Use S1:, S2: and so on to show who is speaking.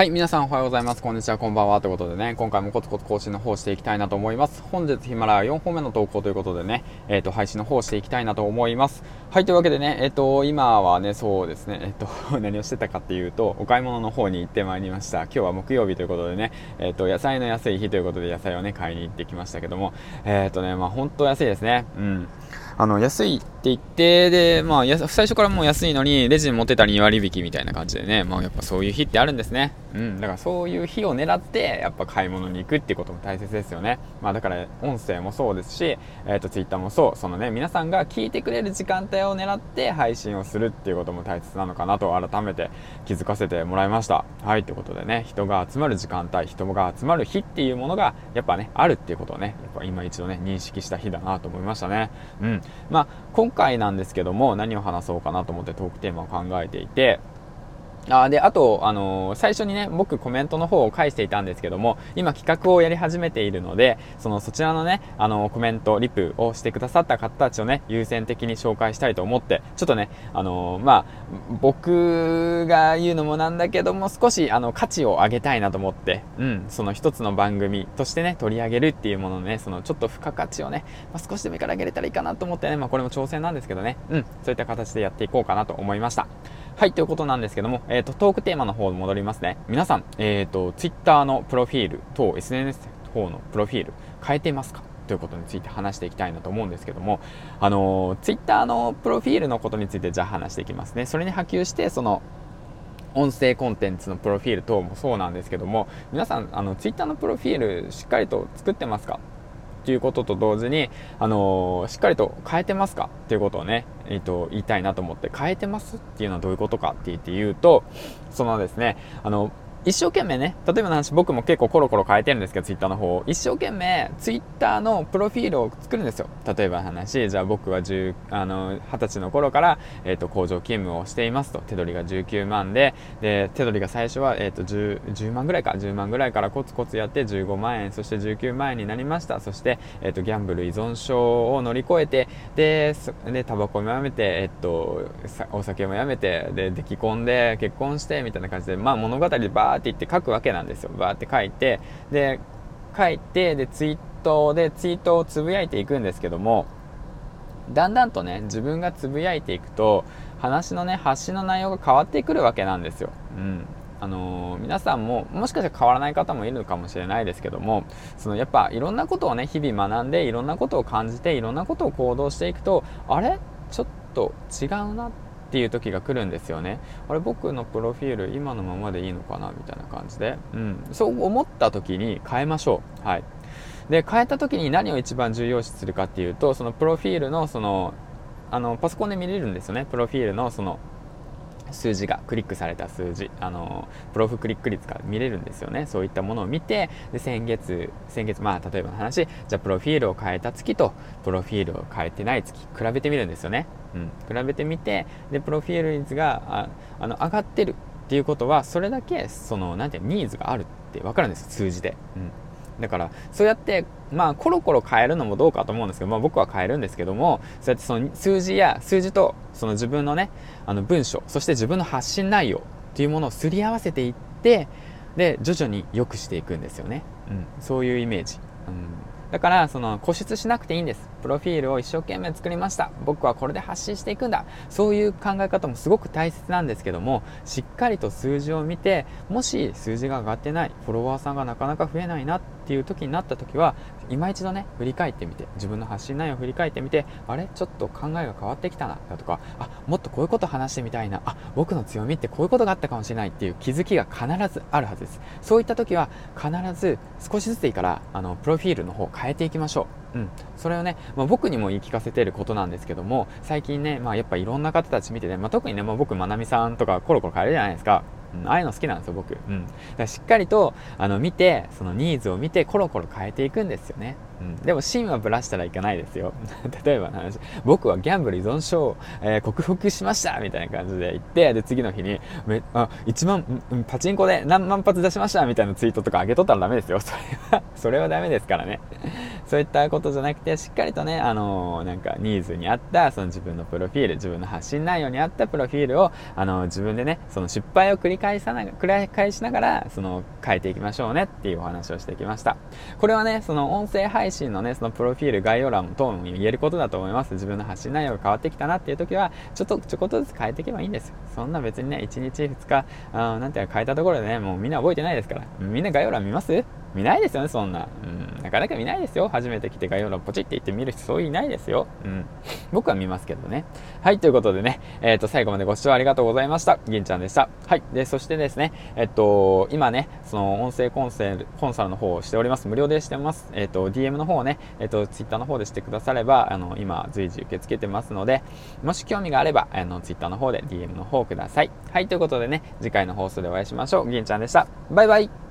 S1: はい、皆さんおはようございます。こんにちは、こんばんは。ということでね、今回もコツコツ更新の方していきたいなと思います。本日ヒマラヤ4本目の投稿ということでね、えっ、ー、と、配信の方していきたいなと思います。はい、というわけでね、えっ、ー、と、今はね、そうですね、えっ、ー、と、何をしてたかっていうと、お買い物の方に行ってまいりました。今日は木曜日ということでね、えっ、と、野菜の安い日ということで野菜をね、買いに行ってきましたけども、えっ、とね、まあ、本当安いですね。うん。あの、安いって言って、で、まあ、最初からもう安いのに、レジに持ってたら2割引きみたいな感じでね、まあ、やっぱそういう日ってあるんですね。うん、だからそういう日を狙って、やっぱ買い物に行くっていうことも大切ですよね。まあ、だから、音声もそうですし、えっ、ー、と、ツイッターもそう、そのね、皆さんが聞いてくれる時間帯を狙って配信をするっていうことも大切なのかなと改めて気づかせてもらいました。はい、ということでね、人が集まる時間帯、人が集まる日っていうものが、やっぱね、あるっていうことをね、やっぱ今一度ね、認識した日だなと思いましたね。うん。まあ、今回なんですけども、何を話そうかなと思ってトークテーマを考えていて、あで、あと、あのー、最初にね、僕コメントの方を返していたんですけども、今企画をやり始めているので、その、そちらのね、あのー、コメント、リプをしてくださった方たちをね、優先的に紹介したいと思って、ちょっとね、あのー、まあ、僕が言うのもなんだけども、少し、あの、価値を上げたいなと思って、うん、その一つの番組としてね、取り上げるっていうものね、その、ちょっと付加価値をね、まあ、少しでもいいから上げれたらいいかなと思ってね、まあ、これも挑戦なんですけどね、うん、そういった形でやっていこうかなと思いました。はい、ということなんですけども、えっ、ー、と、トークテーマの方に戻りますね。皆さん、えっ、ー、と、Twitter のプロフィールと SNS の方のプロフィール変えてますか？ということについて話していきたいなと思うんですけども、あの、Twitter のプロフィールのことについてじゃあ話していきますね。それに波及して、その、音声コンテンツのプロフィール等もそうなんですけども、皆さん、あの、Twitter のプロフィールしっかりと作ってますか？っていうことと同時に、あの、しっかりと変えてますか？っていうことをね、えっ、と、言いたいなと思って、変えてますっていうのはどういうことかって言って言うと、そのですね、あの、一生懸命ね、例えばの話、僕も結構コロコロ変えてるんですけど、ツイッターの方一生懸命、ツイッターのプロフィールを作るんですよ。例えばの話、じゃあ僕は10、あの、20歳の頃から、えっ、ー、と、工場勤務をしていますと。手取りが19万で、で、手取りが最初は、えっ、ー、と10、10万ぐらいか、10万ぐらいからコツコツやって15万円、そして19万円になりました。そして、えっ、ー、と、ギャンブル依存症を乗り越えて、で、で、タバコもやめて、えっと、お酒もやめて、で、出来込んで、結婚して、みたいな感じで、まあ物語でバーーって言って書くわけなんですよ。バーって書いて、で、書いて、で、ツイートで、ツイートをつぶやいていくんですけども、だんだんとね、自分がつぶやいていくと、話のね、発信の内容が変わってくるわけなんですよ。うん。あのー、皆さんも、もしかしたら変わらない方もいるのかもしれないですけども、そのやっぱいろんなことをね、日々学んで、いろんなことを感じて、いろんなことを行動していくと、あれ？ちょっと違うなってっていう時が来るんですよね。あれ僕のプロフィール今のままでいいのかなみたいな感じで、うん、そう思った時に変えましょう。はい。で変えた時に何を一番重要視するかっていうとそのプロフィールのそのあのパソコンで見れるんですよね。プロフィールのその数字がクリックされた数字あのプロフクリック率が見れるんですよね。そういったものを見てで先月先月まあ例えばの話じゃあプロフィールを変えた月とプロフィールを変えてない月比べてみるんですよね、うん、比べてみてでプロフィール率があの上がってるっていうことはそれだけそのなんていうニーズがあるって分かるんです数字で、うん。だから、そうやって、まあ、コロコロ変えるのもどうかと思うんですけど、まあ僕は変えるんですけども、そうやってその数字や、数字と、その自分のね、あの文章、そして自分の発信内容っていうものをすり合わせていって、で、徐々に良くしていくんですよね。うん。そういうイメージ。うん。だから、その、固執しなくていいんです。プロフィールを一生懸命作りました。僕はこれで発信していくんだ。そういう考え方もすごく大切なんですけども、しっかりと数字を見て、もし数字が上がってない、フォロワーさんがなかなか増えないなっていう時になった時は、今一度ね、振り返ってみて、自分の発信内容を振り返ってみて、あれ？ちょっと考えが変わってきたな、だとか、あ、もっとこういうこと話してみたいな、あ、僕の強みってこういうことがあったかもしれないっていう気づきが必ずあるはずです。そういった時は、必ず少しずついいから、あの、プロフィールの方を変えていきましょう。うん、それをね、まあ、僕にも言い聞かせてることなんですけども最近ね、まあ、やっぱいろんな方たち見てね、まあ、特にね、まあ、僕まなみさんとかコロコロ変えるじゃないですかうん、ああいうの好きなんですよ、僕。うん。だからしっかりと、あの、見て、そのニーズを見て、コロコロ変えていくんですよね。うん。でも、芯はぶらしたらいけないですよ。例えばの話、僕はギャンブル依存症を、えー、克服しましたみたいな感じで言って、で、次の日に、め、あ、1万、パチンコで何万発出しましたみたいなツイートとか上げとったらダメですよ。それは、それはダメですからね。そういったことじゃなくて、しっかりとね、あのー、なんかニーズに合った、その自分のプロフィール、自分の発信内容に合ったプロフィールを、あのー、自分でね、その失敗を繰り返さな、繰り返しながら、その、変えていきましょうねっていうお話をしてきました。これはね、その音声配信のね、そのプロフィール、概要欄等も言えることだと思います。自分の発信内容が変わってきたなっていう時は、ちょっとちょこっとずつ変えていけばいいんですよ。そんな別にね、1日2日、あなんていうか変えたところでね、もうみんな覚えてないですから。みんな概要欄見ます？見ないですよね、そんな。なかなか見ないですよ。初めて来て概要欄ポチって言って見る人そういないですよ。うん。僕は見ますけどね。はい、ということでね、えっ、ー、と、最後までご視聴ありがとうございました。銀ちゃんでした。はい。で、そしてですね、えっと、今ね、その音声コンセル、コンサルの方をしております。無料でしてます。えっと、DM の方をね、えっと、Twitter の方でしてくだされば、あの、今、随時受け付けてますので、もし興味があれば、あの、Twitter の方で DM の方ください。はい、ということでね、次回の放送でお会いしましょう。銀ちゃんでした。バイバイ。